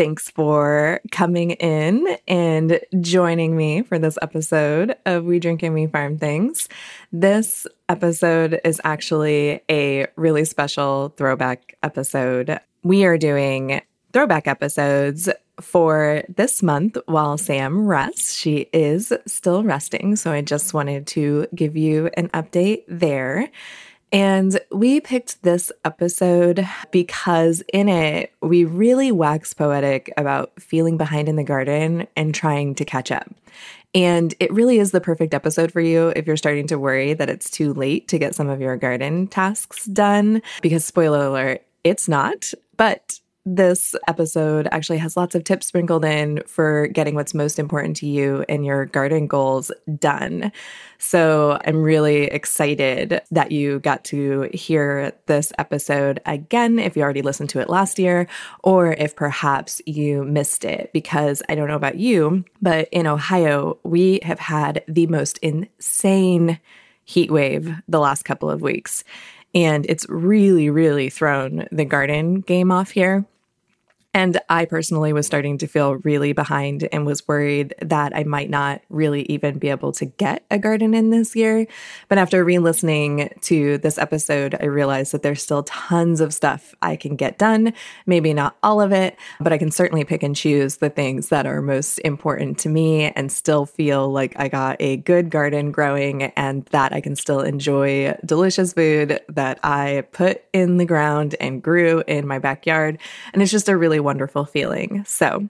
Thanks for coming in and joining me for this episode of We Drink and We Farm Things. This episode is actually a really special throwback episode. We are doing throwback episodes for this month while Sam rests. She is still resting, so I just wanted to give you an update there. And we picked this episode because in it, we really wax poetic about feeling behind in the garden and trying to catch up. And it really is the perfect episode for you if you're starting to worry that it's too late to get some of your garden tasks done. Because, spoiler alert, it's not. But this episode actually has lots of tips sprinkled in for getting what's most important to you and your garden goals done. So I'm really excited that you got to hear this episode again if you already listened to it last year, or if perhaps you missed it, because I don't know about you, but in Ohio, we have had the most insane heat wave the last couple of weeks. And it's really, really thrown the garden game off here. And I personally was starting to feel really behind and was worried that I might not really even be able to get a garden in this year. But after re listening to this episode, I realized that there's still tons of stuff I can get done. Maybe not all of it, but I can certainly pick and choose the things that are most important to me and still feel like I got a good garden growing and that I can still enjoy delicious food that I put in the ground and grew in my backyard. And it's just a really wonderful feeling. So,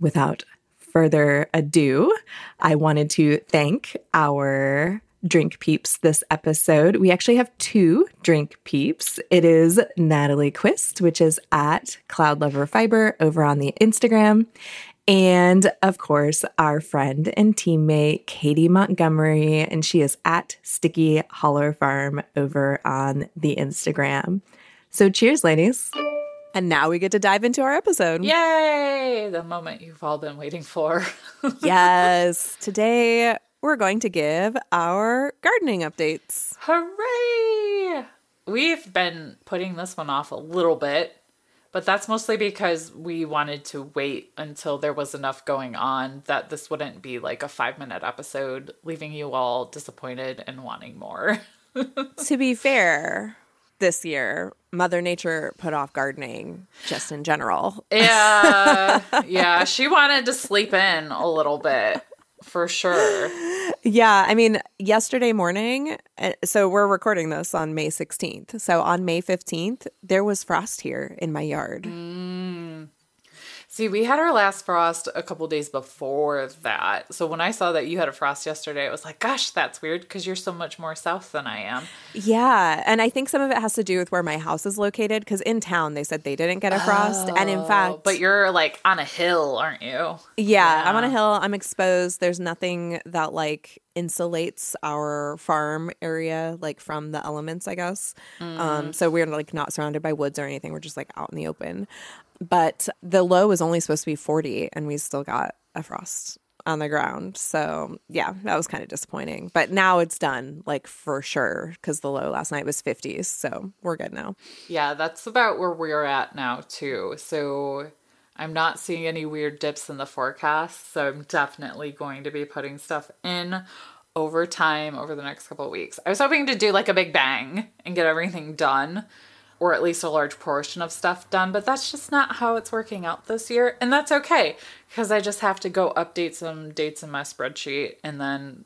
without further ado, I wanted to thank our drink peeps this episode. We actually have two drink peeps. It is Natalie Quist, which is at Cloud Lover Fiber over on the Instagram. And of course, our friend and teammate, Katie Montgomery, and she is at Sticky Hollow Farm over on the Instagram. So cheers, ladies. And now we get to dive into our episode. Yay! The moment you've all been waiting for. yes. Today we're going to give our gardening updates. Hooray! We've been putting this one off a little bit, but that's mostly because we wanted to wait until there was enough going on that this wouldn't be like a five minute episode, leaving you all disappointed and wanting more. to be fair, this year, Mother Nature put off gardening just in general. Yeah. yeah. She wanted to sleep in a little bit for sure. Yeah. I mean, yesterday morning, uh, so we're recording this on May 16th. So on May 15th, there was frost here in my yard. Mm. See, we had our last frost a couple days before that. So when I saw that you had a frost yesterday, it was like, gosh, that's weird because you're so much more south than I am. Yeah. And I think some of it has to do with where my house is located because in town they said they didn't get a frost. Oh, and in oh, fact, but you're like on a hill, aren't you? Yeah, yeah, I'm on a hill. I'm exposed. There's nothing that like insulates our farm area like from the elements i guess mm. um so we're like not surrounded by woods or anything we're just like out in the open but the low was only supposed to be 40 and we still got a frost on the ground. So, yeah, that was kind of disappointing. But now it's done, like for sure, because the low last night was 50s. So, we're good now. Yeah, that's about where we're at now, too. So, I'm not seeing any weird dips in the forecast. So, I'm definitely going to be putting stuff in over time over the next couple of weeks. I was hoping to do like a big bang and get everything done or at least a large portion of stuff done, but that's just not how it's working out this year. And that's okay because I just have to go update some dates in my spreadsheet and then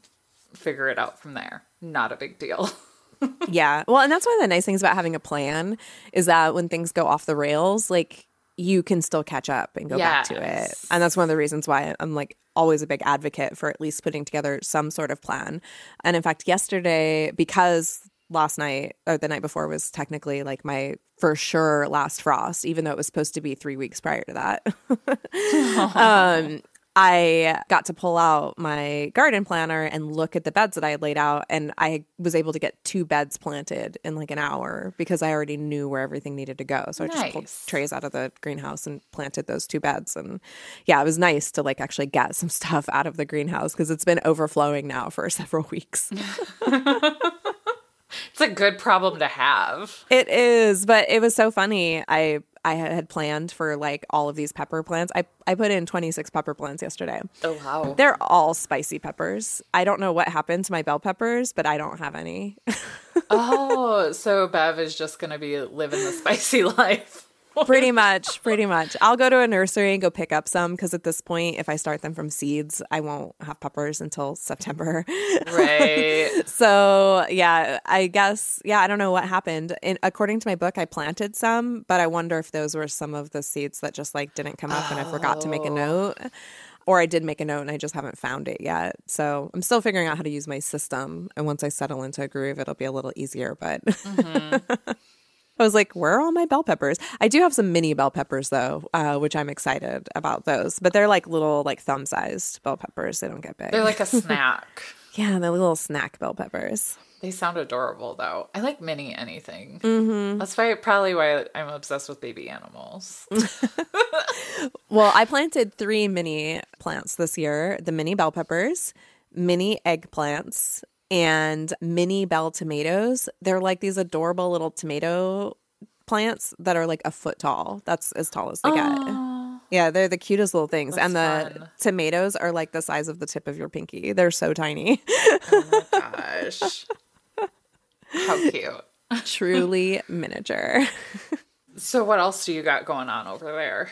figure it out from there. Not a big deal. yeah. Well, and that's one of the nice things about having a plan is that when things go off the rails, like you can still catch up and go yes. back to it. And that's one of the reasons why I'm like always a big advocate for at least putting together some sort of plan. And in fact, yesterday, because last night or the night before was technically like my for sure last frost, even though it was supposed to be three weeks prior to that. um, I got to pull out my garden planner and look at the beds that I had laid out, and I was able to get two beds planted in like an hour because I already knew where everything needed to go. So I just pulled trays out of the greenhouse and planted those two beds, and yeah, it was nice to like actually get some stuff out of the greenhouse because it's been overflowing now for several weeks. It's a good problem to have. It is, but it was so funny. I I had planned for like all of these pepper plants. I I put in 26 pepper plants yesterday. Oh wow. They're all spicy peppers. I don't know what happened to my bell peppers, but I don't have any. oh, so Bev is just gonna be living the spicy life. Pretty much, pretty much. I'll go to a nursery and go pick up some because at this point, if I start them from seeds, I won't have peppers until September. Right. So yeah, I guess yeah, I don't know what happened. And according to my book, I planted some, but I wonder if those were some of the seeds that just like didn't come up and I forgot to make a oh. note. Or I did make a note and I just haven't found it yet. So I'm still figuring out how to use my system. And once I settle into a groove, it'll be a little easier. But mm-hmm. I was like, where are all my bell peppers? I do have some mini bell peppers though, uh, which I'm excited about those. But they're like little, like thumb sized bell peppers. They don't get big. They're like a snack. yeah, they're little snack bell peppers. They sound adorable though. I like mini anything. Mm-hmm. That's why probably why I'm obsessed with baby animals. Well, I planted three mini plants this year the mini bell peppers, mini eggplants, and mini bell tomatoes. They're like these adorable little tomato plants that are like a foot tall. That's as tall as they get. Yeah, they're the cutest little things. and the fun. tomatoes are like the size of the tip of your pinky. They're so tiny. Oh gosh. How cute. Truly miniature. So what else do you got going on over there?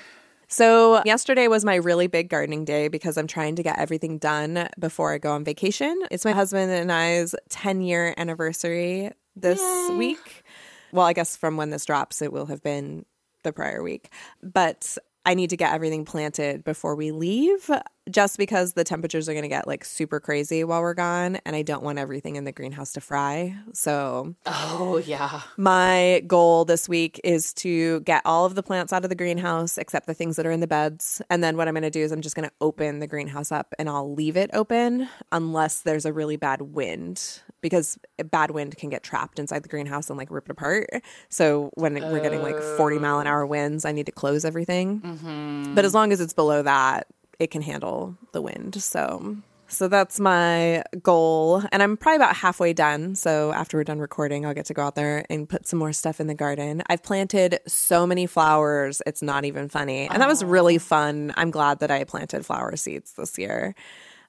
So, yesterday was my really big gardening day because I'm trying to get everything done before I go on vacation. It's my husband and I's 10 year anniversary this week. Well, I guess from when this drops, it will have been the prior week. But I need to get everything planted before we leave just because the temperatures are going to get like super crazy while we're gone. And I don't want everything in the greenhouse to fry. So, Oh yeah. my goal this week is to get all of the plants out of the greenhouse except the things that are in the beds. And then what I'm going to do is I'm just going to open the greenhouse up and I'll leave it open unless there's a really bad wind because a bad wind can get trapped inside the greenhouse and like rip it apart. So when we're getting like 40 mile an hour winds, I need to close everything. Mm-hmm. But as long as it's below that, it can handle the wind. So so that's my goal. And I'm probably about halfway done. So after we're done recording, I'll get to go out there and put some more stuff in the garden. I've planted so many flowers, it's not even funny. And that was really fun. I'm glad that I planted flower seeds this year.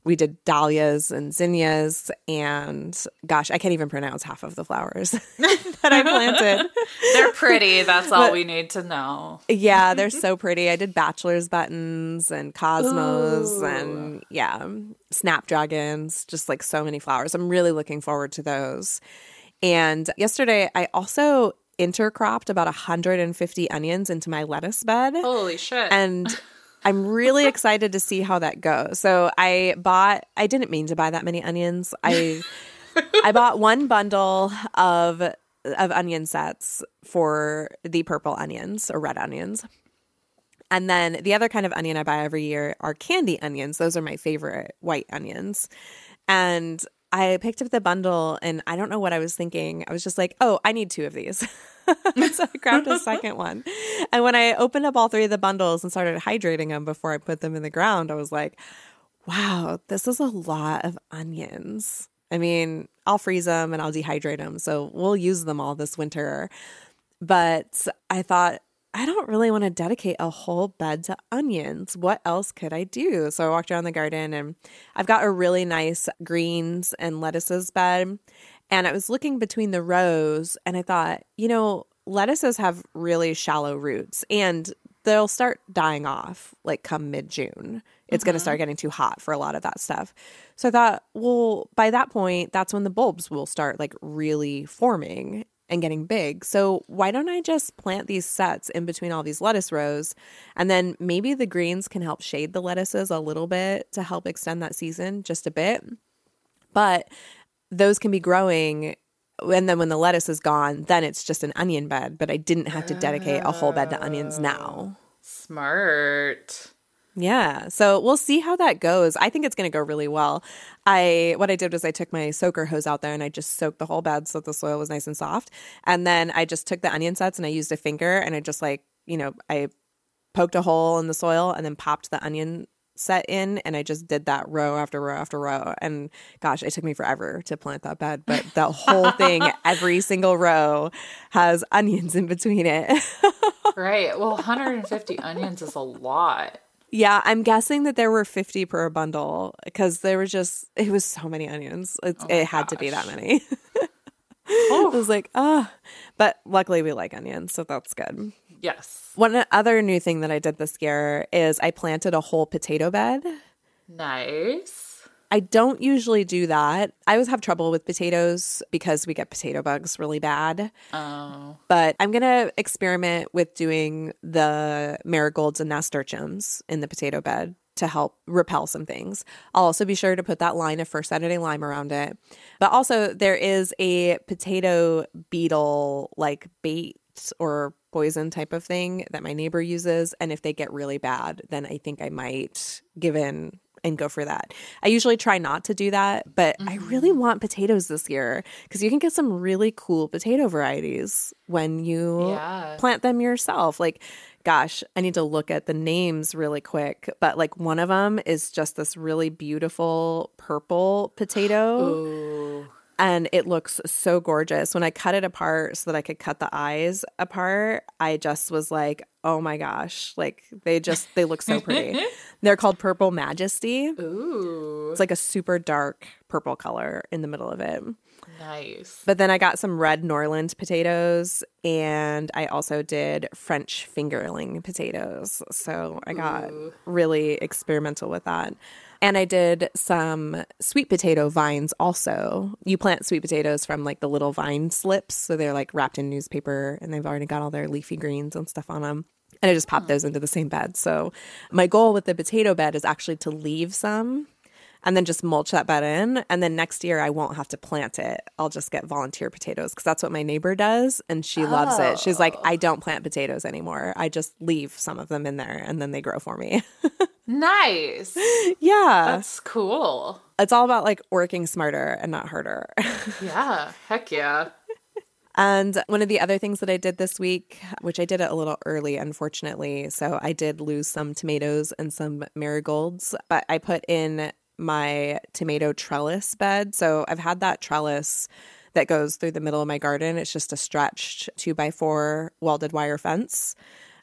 We did dahlias and zinnias, and gosh, I can't even pronounce half of the flowers that I planted. They're pretty. That's all we need to know. Yeah, they're so pretty. I did bachelor's buttons and cosmos and yeah, snapdragons, just like so many flowers. I'm really looking forward to those. And yesterday, I also intercropped about 150 onions into my lettuce bed. Holy shit. And I'm really excited to see how that goes. So I bought I didn't mean to buy that many onions. I I bought one bundle of of onion sets for the purple onions or red onions. And then the other kind of onion I buy every year are candy onions. Those are my favorite white onions. And I picked up the bundle and I don't know what I was thinking. I was just like, oh, I need two of these. so I grabbed a second one. And when I opened up all three of the bundles and started hydrating them before I put them in the ground, I was like, wow, this is a lot of onions. I mean, I'll freeze them and I'll dehydrate them. So we'll use them all this winter. But I thought, I don't really want to dedicate a whole bed to onions. What else could I do? So I walked around the garden and I've got a really nice greens and lettuces bed. And I was looking between the rows and I thought, you know, lettuces have really shallow roots and they'll start dying off like come mid June. It's going to mm-hmm. start getting too hot for a lot of that stuff. So I thought, well, by that point, that's when the bulbs will start like really forming and getting big. So why don't I just plant these sets in between all these lettuce rows? And then maybe the greens can help shade the lettuces a little bit to help extend that season just a bit. But those can be growing And then when the lettuce is gone, then it's just an onion bed, but I didn't have to dedicate a whole bed to onions now. Oh, smart. Yeah. So we'll see how that goes. I think it's going to go really well. I what I did was I took my soaker hose out there and I just soaked the whole bed so that the soil was nice and soft. And then I just took the onion sets and I used a finger and I just like, you know, I poked a hole in the soil and then popped the onion set in and I just did that row after row after row. And gosh, it took me forever to plant that bed, but that whole thing, every single row has onions in between it. Right. Well, 150 onions is a lot. Yeah, I'm guessing that there were 50 per bundle because there was just it was so many onions. It's, Oh it had to be that gosh. many. I was like, ah, but luckily we like onions, so that's good. Yes. One other new thing that I did this year is I planted a whole potato bed. Nice. I don't usually do that. I always have trouble with potatoes because we get potato bugs really bad. Oh. But I'm going to experiment with doing the marigolds and nasturtiums in the potato bed to help repel some things. I'll also be sure to put that line of first Saturday lime around it. But also, there is a potato beetle like bait or poison type of thing that my neighbor uses. And if they get really bad, then I think I might give in and go for that. I usually try not to do that, but I really mm-hmm. want potatoes this year because you can get some really cool potato varieties when you Yeah. plant them yourself. Like, gosh, I need to look at the names really quick, but like one of them is just this really beautiful purple potato Ooh. And it looks so gorgeous. When I cut it apart so that I could cut the eyes apart, I just was like, "Oh my gosh, like they just they look so pretty." They're called Purple Majesty. Ooh. It's like a super dark purple color in the middle of it. Nice. But then I got some red Norland potatoes and I also did French fingerling potatoes. So I got Ooh. really experimental with that. And I did some sweet potato vines also. You plant sweet potatoes from like the little vine slips. So they're like wrapped in newspaper and they've already got all their leafy greens and stuff on them. And I just popped those into the same bed. So my goal with the potato bed is actually to leave some and then just mulch that bed in. And then next year I won't have to plant it. I'll just get volunteer potatoes because that's what my neighbor does. And she loves it. She's like, oh. I don't plant potatoes anymore. I just leave some of them in there and then they grow for me. Nice. yeah. That's cool. it's all about like working smarter and not harder. Yeah. Heck yeah. And one of the other things that I did this week, which I did it a little early, unfortunately. So I did lose some tomatoes and some marigolds, but I put in my tomato trellis bed. So I've had that trellis that goes through the middle of my garden. It's just a stretched two by four welded wire fence.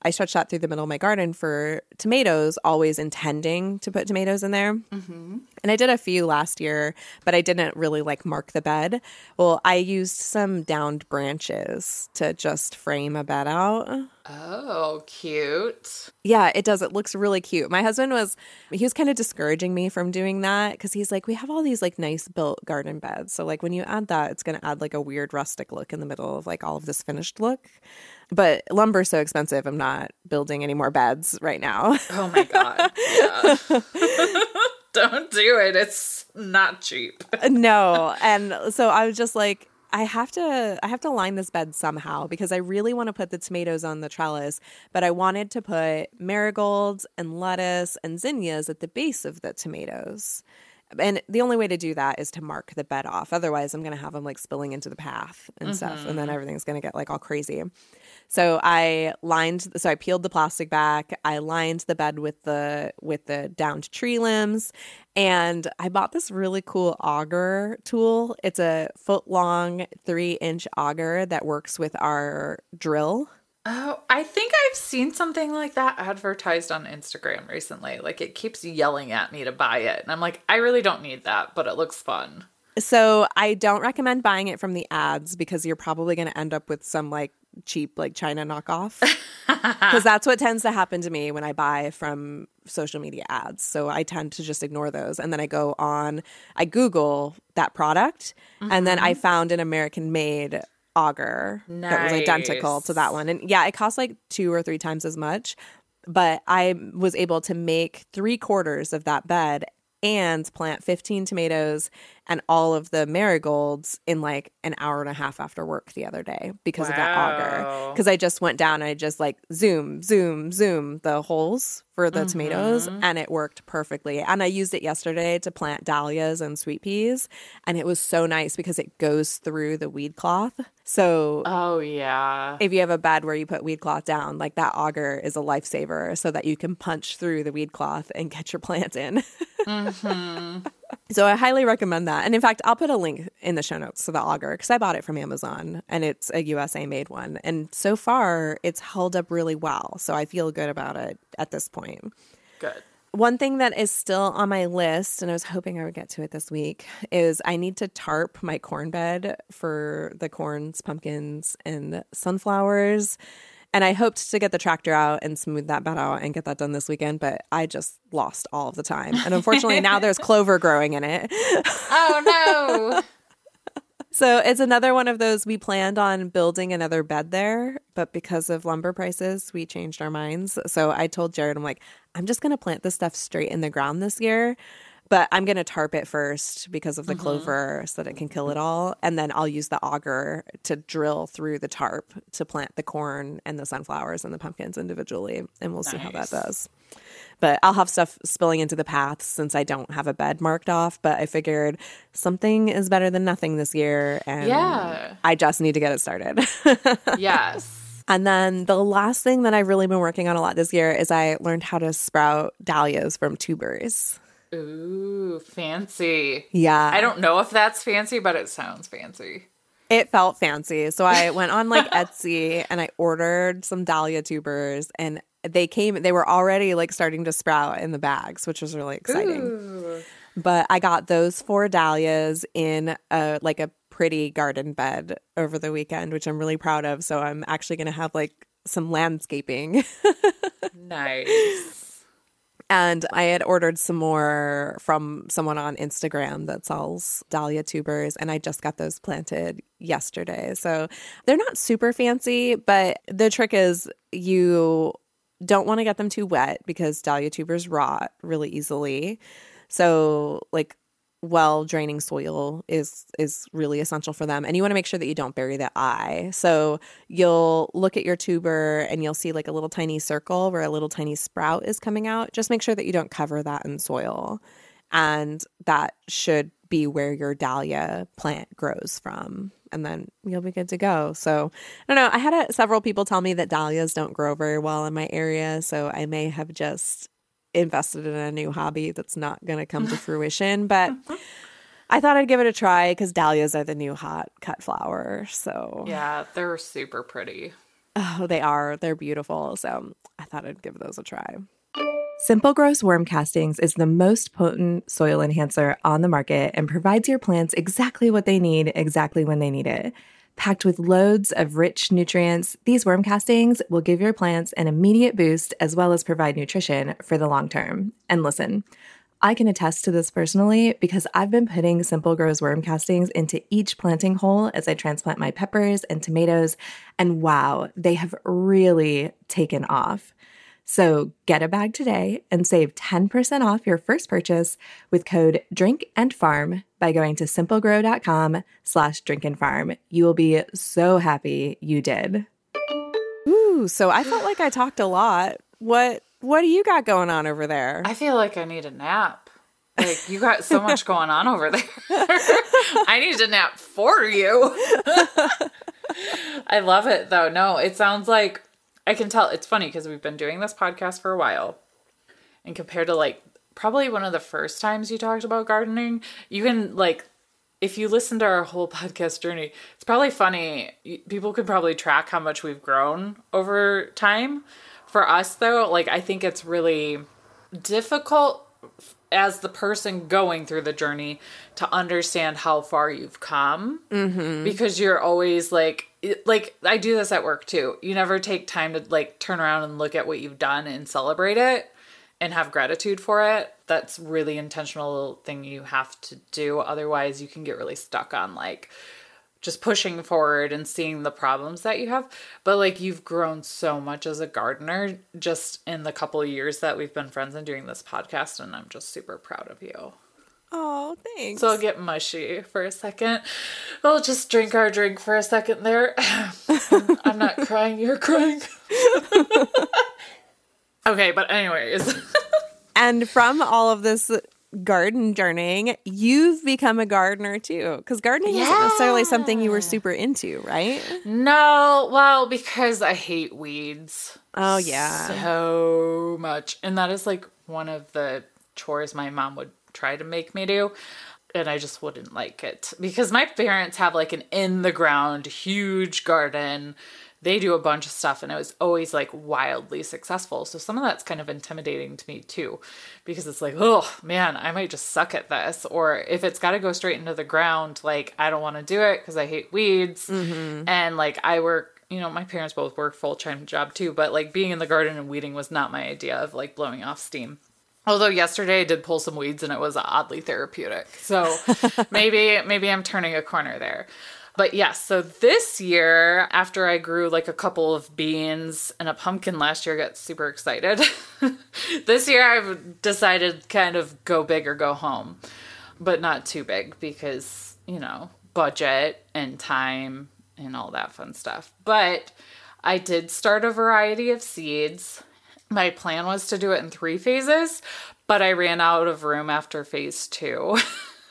I stretched that through the middle of my garden for tomatoes, always intending to put tomatoes in there. Mm-hmm. And I did a few last year, but I didn't really like mark the bed. Well, I used some downed branches to just frame a bed out. Oh, cute. Yeah, it does. It looks really cute. My husband was he was kind of discouraging me from doing that because he's like, we have all these like nice built garden beds. So like when you add that, it's gonna add like a weird rustic look in the middle of like all of this finished look. But lumber's so expensive, I'm not building any more beds right now. Oh my god. Yeah. Don't do it. It's not cheap. Uh, no. And so I was just like, I have to I have to line this bed somehow because I really want to put the tomatoes on the trellis, but I wanted to put marigolds and lettuce and zinnias at the base of the tomatoes. And the only way to do that is to mark the bed off. Otherwise, I'm going to have them like spilling into the path and mm-hmm. stuff, and then everything's going to get like all crazy. So I lined, so I peeled the plastic back. I lined the bed with the with the downed tree limbs, and I bought this really cool auger tool. It's a foot long, three inch auger that works with our drill. Oh, I think I've seen something like that advertised on Instagram recently. Like it keeps yelling at me to buy it. And I'm like, I really don't need that, but it looks fun. So I don't recommend buying it from the ads because you're probably going to end up with some like cheap like China knockoff. Because that's what tends to happen to me when I buy from social media ads. So I tend to just ignore those. And then I go on, I Google that product, and then I mm-hmm. found an American made auger that was identical to that one. And yeah, it cost like two or three times as much. But I was able to make three quarters of that bed and plant 15 tomatoes and all of the marigolds in like an hour and a half after work the other day because of that auger. Because I just went down and I just like zoom, zoom, zoom the holes for the tomatoes mm-hmm. and it worked perfectly. And I used it yesterday to plant dahlias and sweet peas. And it was so nice because it goes through the weed cloth. So Oh yeah. if you have a bed where you put weed cloth down, like that auger is a lifesaver so that you can punch through the weed cloth and get your plant in. Mm-hmm. So I highly recommend that. And in fact, I'll put a link in the show notes to the auger because I bought it from Amazon and it's a USA made one. And so far, it's held up really well. So I feel good about it at this point. Good. One thing that is still on my list, and I was hoping I would get to it this week, is I need to tarp my corn bed for the corns, pumpkins, and sunflowers. And I hoped to get the tractor out and smooth that bed out and get that done this weekend, but I just lost all of the time. And unfortunately, now there's clover growing in it. Oh no. So it's another one of those we planned on building another bed there, but because of lumber prices, we changed our minds. So I told Jared, I'm like, I'm just going to plant this stuff straight in the ground this year, but I'm going to tarp it first because of the mm-hmm. clover so that it can kill it all. And then I'll use the auger to drill through the tarp to plant the corn and the sunflowers and the pumpkins individually. And we'll see how that does. But I'll have stuff spilling into the paths since I don't have a bed marked off. But I figured something is better than nothing this year. And Yeah. I just need to get it started. yes. and then the last thing that I've really been working on a lot this year is I learned how to sprout dahlias from tubers. Ooh, fancy. Yeah. I don't know if that's fancy, but it sounds fancy. It felt fancy. So I went on like Etsy and I ordered some dahlia tubers and they came they were already like starting to sprout in the bags, which was really exciting. Ooh. But I got those four dahlias in a like a pretty garden bed over the weekend, which I'm really proud of. So I'm actually going to have like some landscaping. Nice. and I had ordered some more from someone on Instagram that sells dahlia tubers and I just got those planted yesterday. So they're not super fancy, but the trick is you don't want to get them too wet because dahlia tubers rot really easily. So like well draining soil is is really essential for them and you want to make sure that you don't bury the eye. So you'll look at your tuber and you'll see like a little tiny circle where a little tiny sprout is coming out. Just make sure that you don't cover that in soil and that should be where your dahlia plant grows from and then you'll be good to go so i don't know i had a, several people tell me that dahlias don't grow very well in my area so i may have just invested in a new hobby that's not going to come to fruition. But I thought I'd give it a try because dahlias are the new hot cut flower. So Yeah, they're super pretty. oh, they are. They're beautiful. So I thought I'd give those a try. Simple Grow's Worm Castings is the most potent soil enhancer on the market and provides your plants exactly what they need, exactly when they need it. Packed with loads of rich nutrients, these worm castings will give your plants an immediate boost as well as provide nutrition for the long term. And listen, I can attest to this personally because I've been putting Simple Grows worm castings into each planting hole as I transplant my peppers and tomatoes, and wow, they have really taken off. So get a bag today and save 10% off your first purchase with code drink and farm by going to simplegrow.com slash drink and farm. You will be so happy you did. Ooh, so I felt like I talked a lot. What what do you got going on over there? I feel like I need a nap. Like you got so much going on over there. I need a nap for you. I love it though. No, it sounds like I can tell it's funny because we've been doing this podcast for a while. And compared to like probably one of the first times you talked about gardening, you can like if you listen to our whole podcast journey, it's probably funny. People could probably track how much we've grown over time. For us, though, like I think it's really difficult as the person going through the journey to understand how far you've come mm-hmm. because you're always like like I do this at work too. You never take time to like turn around and look at what you've done and celebrate it and have gratitude for it. That's really intentional thing you have to do otherwise you can get really stuck on like just pushing forward and seeing the problems that you have. But like you've grown so much as a gardener just in the couple years that we've been friends and doing this podcast. And I'm just super proud of you. Oh, thanks. So I'll get mushy for a second. We'll just drink our drink for a second there. I'm not crying, you're crying. okay, but anyways. and from all of this garden journeying, you've become a gardener too. Because gardening isn't necessarily something you were super into, right? no, well, because I hate weeds. Oh, yeah. so much. And that is like one of the chores my mom would try to make me do. And I just wouldn't like it because my parents have like an in the ground huge garden. They do a bunch of stuff and it was always like wildly successful. So some of that's kind of intimidating to me too because it's like, oh man, I might just suck at this. Or if it's got to go straight into the ground, like I don't want to do it because I hate weeds. Mm-hmm. And like I work you know, my parents both work full time job too, but like being in the garden and weeding was not my idea of like blowing off steam. Although yesterday I did pull some weeds and it was oddly therapeutic. So maybe maybe I'm turning a corner there. But yes, so this year, after I grew like a couple of beans and a pumpkin last year, I got super excited. this year I've decided kind of go big or go home, but not too big because, you know, budget and time and all that fun stuff. But I did start a variety of seeds. My plan was to do it in three phases, but I ran out of room after phase two.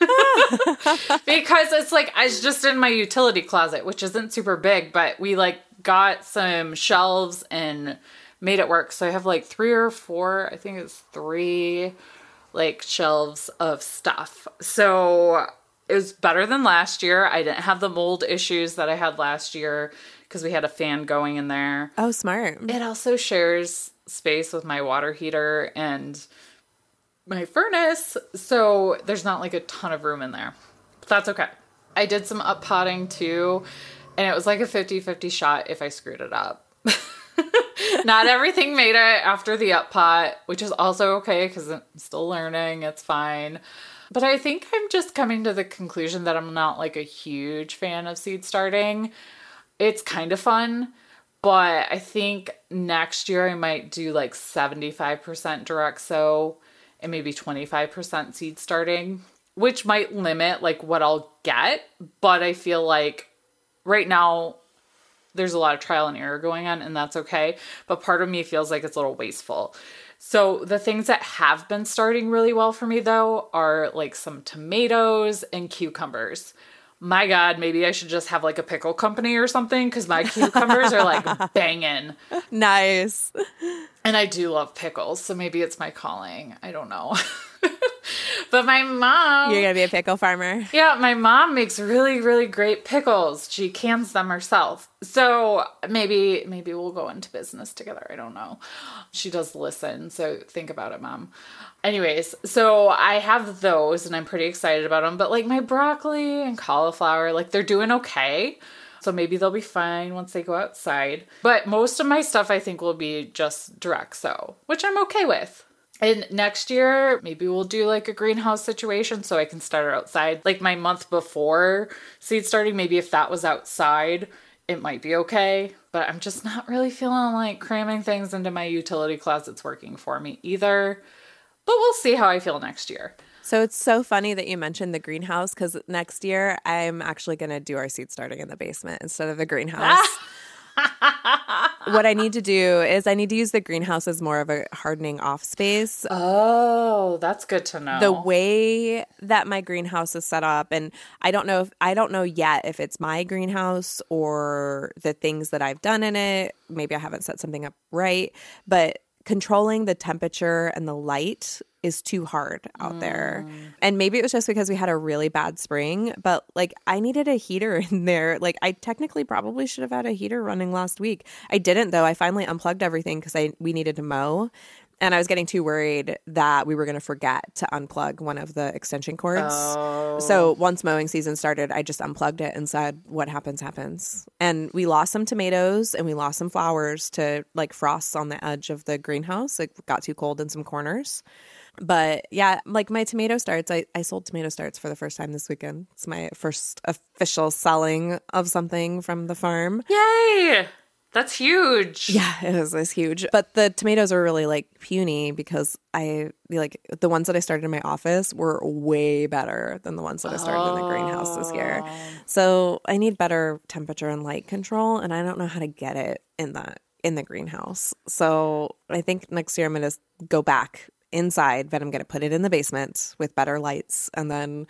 because it's like I was just in my utility closet, which isn't super big, but we like got some shelves and made it work. So I have like three or four, I think it's three like shelves of stuff. So it was better than last year. I didn't have the mold issues that I had last year because we had a fan going in there. Oh, smart. It also shares space with my water heater and my furnace, so there's not like a ton of room in there. But that's okay. I did some up potting too, and it was like a 50 50 shot if I screwed it up. not everything made it after the up pot, which is also okay because I'm still learning. It's fine. But I think I'm just coming to the conclusion that I'm not like a huge fan of seed starting. It's kind of fun, but I think next year I might do like 75% direct sow and maybe 25% seed starting, which might limit like what I'll get, but I feel like right now there's a lot of trial and error going on and that's okay, but part of me feels like it's a little wasteful. So the things that have been starting really well for me though are like some tomatoes and cucumbers. My god, maybe I should just have like a pickle company or something cuz my cucumbers are like banging. Nice. And I do love pickles, so maybe it's my calling. I don't know. but my mom You're going to be a pickle farmer. yeah, my mom makes really, really great pickles. She cans them herself. So maybe maybe we'll go into business together. I don't know. She does listen, so think about it, mom. Anyways, so I have those and I'm pretty excited about them. But like my broccoli and cauliflower, like they're doing okay. So maybe they'll be fine once they go outside. But most of my stuff I think will be just direct sow, which I'm okay with. And next year, maybe we'll do like a greenhouse situation so I can start outside. Like my month before seed starting, maybe if that was outside, it might be okay. But I'm just not really feeling like cramming things into my utility closet's working for me either. But we'll see how I feel next year. So it's so funny that you mentioned the greenhouse because next year I'm actually going to do our seed starting in the basement instead of the greenhouse. what I need to do is I need to use the greenhouse as more of a hardening off space. Oh, that's good to know. The way that my greenhouse is set up, and I don't know if I don't know yet if it's my greenhouse or the things that I've done in it. Maybe I haven't set something up right, but controlling the temperature and the light is too hard out there. Mm. And maybe it was just because we had a really bad spring, but like I needed a heater in there. Like I technically probably should have had a heater running last week. I didn't though. I finally unplugged everything cuz I we needed to mow. And I was getting too worried that we were going to forget to unplug one of the extension cords. Oh. So once mowing season started, I just unplugged it and said, "What happens, happens." And we lost some tomatoes and we lost some flowers to like frosts on the edge of the greenhouse. It got too cold in some corners. But yeah, like my tomato starts, I, I sold tomato starts for the first time this weekend. It's my first official selling of something from the farm. Yay! That's huge. Yeah, it was, huge. But the tomatoes are really like puny because I like the ones that I started in my office were way better than the ones that I started in the greenhouse this year. Oh. So I need better temperature and light control, and I don't know how to get it in the in the greenhouse. So I think next year I'm gonna go back inside, but I'm gonna put it in the basement with better lights, and then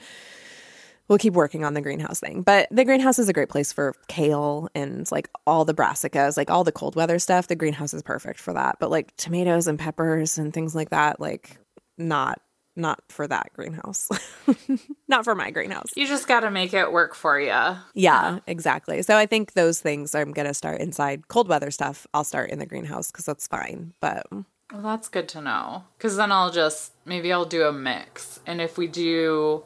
we'll keep working on the greenhouse thing. But the greenhouse is a great place for kale and like all the brassicas, like all the cold weather stuff. The greenhouse is perfect for that. But like tomatoes and peppers and things like that, like not not for that greenhouse. not for my greenhouse. You just got to make it work for you. Yeah, exactly. So I think those things I'm going to start inside. Cold weather stuff, I'll start in the greenhouse cuz that's fine. But Well, that's good to know. Because then I'll just, maybe I'll do a mix. And if we do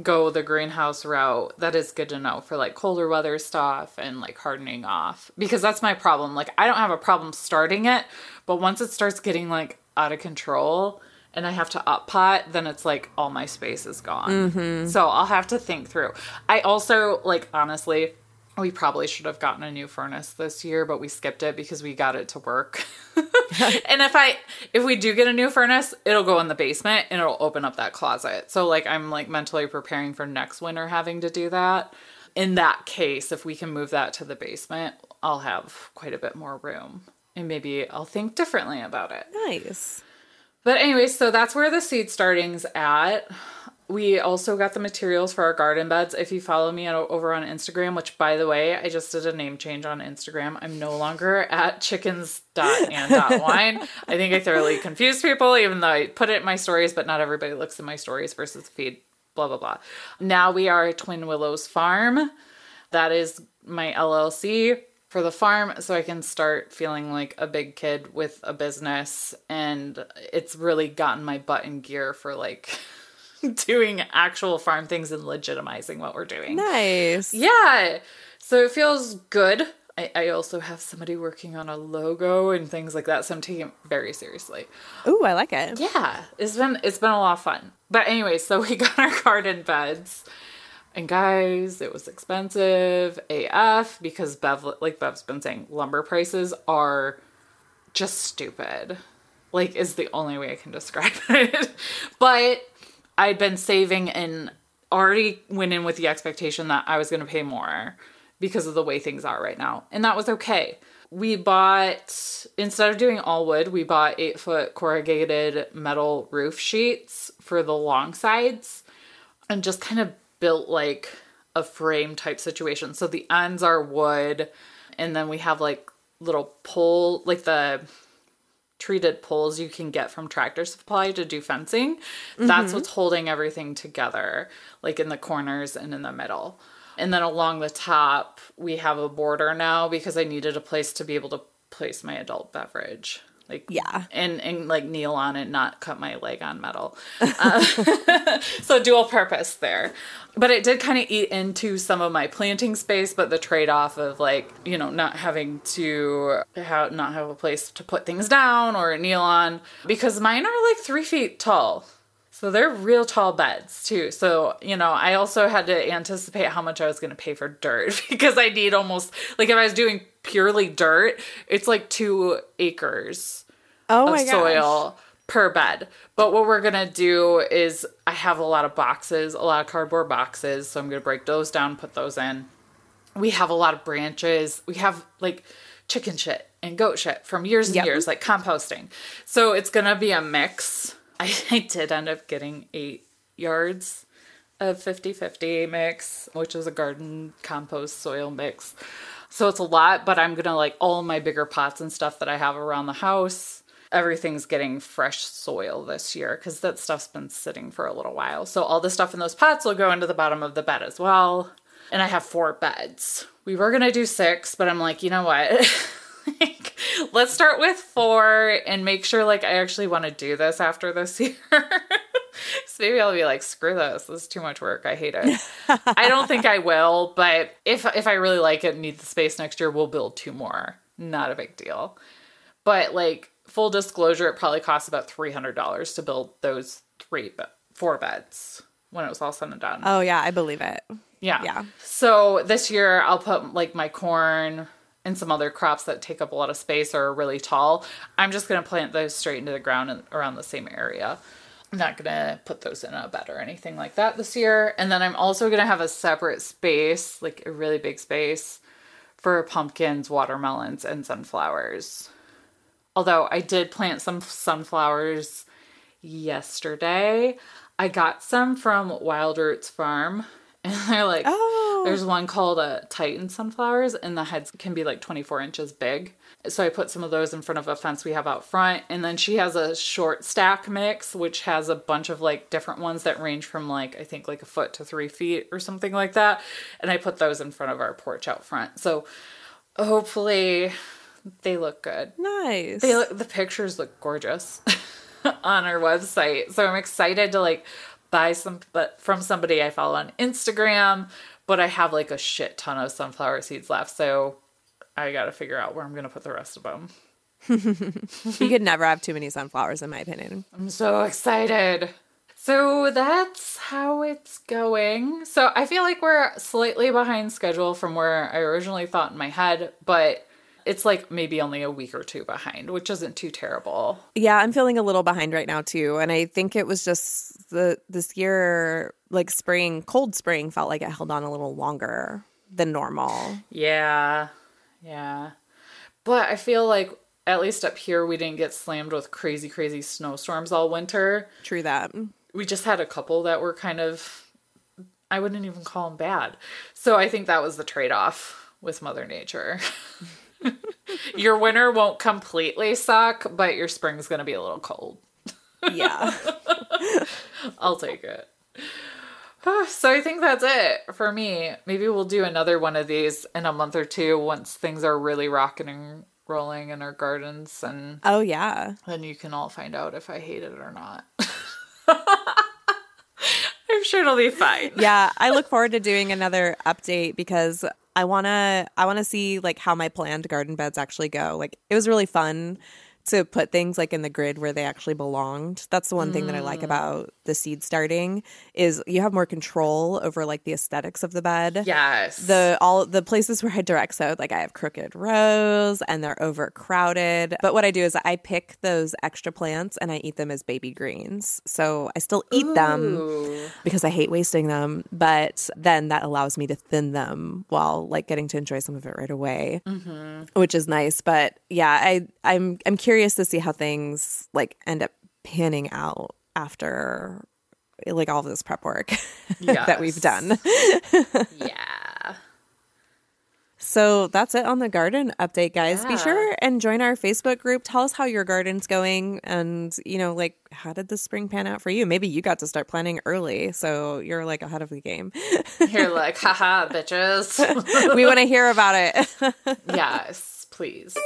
go the greenhouse route, that is good to know for like colder weather stuff and like hardening off. Because that's my problem. Like, I don't have a problem starting it, but once it starts getting like out of control and I have to up pot, then it's like all my space is gone. Mm-hmm. So I'll have to think through. I also, like, honestly, we probably should have gotten a new furnace this year, but we skipped it because we got it to work. and if I if we do get a new furnace, it'll go in the basement and it'll open up that closet. So like I'm like mentally preparing for next winter having to do that. In that case, if we can move that to the basement, I'll have quite a bit more room. And maybe I'll think differently about it. nice. But anyway, so that's where the seed starting's at. We also got the materials for our garden beds. If you follow me over on Instagram, which by the way, I just did a name change on Instagram. I'm no longer at chickens chickens.and.wine. I think I thoroughly confused people, even though I put it in my stories, but not everybody looks in my stories versus feed, blah, blah, blah. Now we are Twin Willows Farm. That is my LLC for the farm so I can start feeling like a big kid with a business and it's really gotten my butt in gear for like doing actual farm things and legitimizing what we're doing. Nice. Yeah. So it feels good. I, I also have somebody working on a logo and things like that, so I'm taking it very seriously. Ooh, I like it. Yeah, it's been it's been a lot of fun. But anyway, so we got our garden beds. And guys, it was expensive AF because Bev like Bev's been saying lumber prices are just stupid. Like is the only way I can describe it. but I'd been saving and already went in with the expectation that I was going to pay more because of the way things are right now. And that was okay. We bought, instead of doing all wood, we bought eight foot corrugated metal roof sheets for the long sides and just kind of built like a frame type situation. So the ends are wood and then we have like little pole, like the treated poles you can get from Tractor Supply to do fencing. That's mm-hmm. what's holding everything together, like in the corners and in the middle. And then along the top, we have a border now because I needed a place to be able to place my adult beverage. Like Yeah. and and like kneel on it, not cut my leg on metal. Uh, so dual purpose there. But it did kind of eat into some of my planting space, but the trade off of like, you know, not having to have not have a place to put things down or kneel on. Because mine are like three feet tall. So they're real tall beds too. So, you know, I also had to anticipate how much I was going to pay for dirt because I need almost like if I was doing purely dirt, it's like 2 acres Oh of gosh. soil per bed. But what we're gonna do is I have a lot of boxes, a lot of cardboard boxes, so I'm gonna break those down, put those in. We have a lot of branches. We have like chicken shit and goat shit from years and Yep. years, like composting. So it's gonna be a mix. I, I did end up getting eight yards of 50-50 mix, which is a garden compost soil mix. So it's a lot, but I'm gonna like all my bigger pots and stuff that I have around the house. Everything's getting fresh soil this year because that stuff's been sitting for a little while. So all the stuff in those pots will go into the bottom of the bed as well. And I have four beds. We were gonna do six, but I'm like, you know what? like, let's start with four and make sure like I actually want to do this after this year. so maybe I'll be like, screw this. This is too much work. I hate it. I don't think I will, but if if I really like it and need the space next year, we'll build two more. Not a big deal. But like full disclosure, it probably cost about three hundred dollars to build those three, be- four beds when it was all said and done. Oh yeah, I believe it. Yeah. Yeah. So this year I'll put like my corn and some other crops that take up a lot of space or are really tall. I'm just going to plant those straight into the ground and around the same area. I'm not going to put those in a bed or anything like that this year. And then I'm also going to have a separate space, like a really big space for pumpkins, watermelons, and sunflowers. Although I did plant some sunflowers yesterday. I got some from Wild Roots Farm. And they're like, Oh. there's one called a Titan sunflowers, and the heads can be like 24 inches big. So I put some of those in front of a fence we have out front. And then she has a short stack mix, which has a bunch of like different ones that range from like, I think like a foot to three feet or something like that. And I put those in front of our porch out front. So hopefully they look good. Nice. They look, the pictures look gorgeous on our website. So I'm excited to like buy some but from somebody I follow on Instagram, but I have like a shit ton of sunflower seeds left. So I got to figure out where I'm going to put the rest of them. you could never have too many sunflowers, in my opinion. I'm so excited. So that's how it's going. So I feel like we're slightly behind schedule from where I originally thought in my head, but it's like maybe only a week or two behind, which isn't too terrible. Yeah, I'm feeling a little behind right now too, and I think it was just the this year, like spring, cold spring, felt like it held on a little longer than normal. Yeah. Yeah. But I feel like at least up here we didn't get slammed with crazy crazy snowstorms all winter. True that. We just had a couple that were kind of I wouldn't even call them bad. So I think that was the trade-off with mother nature. your winter won't completely suck, but your spring's going to be a little cold. Yeah. I'll take it. So I think that's it for me. Maybe we'll do another one of these in a month or two once things are really rocking and rolling in our gardens, and oh yeah. then you can all find out if I hate it or not. I'm sure it'll be fine. yeah, I look forward to doing another update because I want to I want to see like how my planned garden beds actually go. Like it was really fun to put things like in the grid where they actually belonged. That's the one thing that I like mm. about the seed starting is you have more control over like the aesthetics of the bed. Yes. The all the places where I direct sowed, like I have crooked rows and they're overcrowded. But what I do is I pick those extra plants and I eat them as baby greens. So I still eat them because I hate wasting them, but then that allows me to thin them while like getting to enjoy some of it right away, mm-hmm. which is nice. But yeah, I I'm I'm curious to see how things like end up panning out after like all of this prep work that we've done. Yeah. So that's it on the garden update, guys. Be sure and join our Facebook group. Tell us how your garden's going and, you know, like how did the spring pan out for you? Maybe you got to start planning early, so you're like ahead of the game. You're like, haha, bitches. we want to hear about it. yes, please.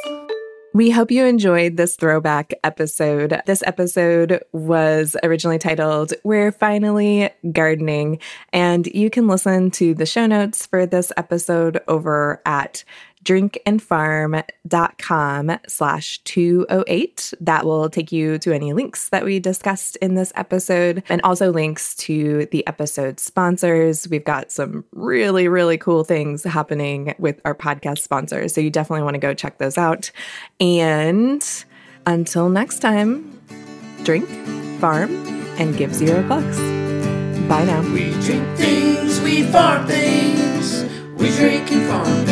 We hope you enjoyed this throwback episode. This episode was originally titled We're Finally Gardening, and you can listen to the show notes for this episode over at drinkandfarm.com slash 208. That will take you to any links that we discussed in this episode and also links to the episode sponsors. We've got some really, really cool things happening with our podcast sponsors. So you definitely want to go check those out. And until next time, drink, farm, and give zero bucks. Bye now. We drink things, we farm things, we drink and farm.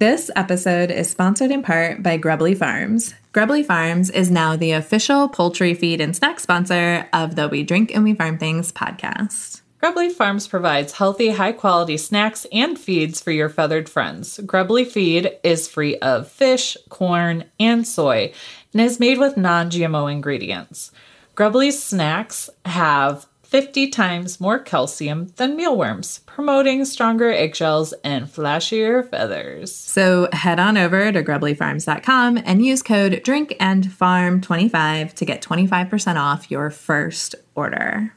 This episode is sponsored in part by Grubbly Farms. Grubbly Farms is now the official poultry feed and snack sponsor of the We Drink and We Farm Things podcast. Grubbly Farms provides healthy, high quality snacks and feeds for your feathered friends. Grubbly Feed is free of fish, corn, and soy and is made with non GMO ingredients. Grubbly's snacks have 50 times more calcium than mealworms, promoting stronger eggshells and flashier feathers. So head on over to grubblyfarms.com and use code DRINKANDFARM25 to get 25% off your first order.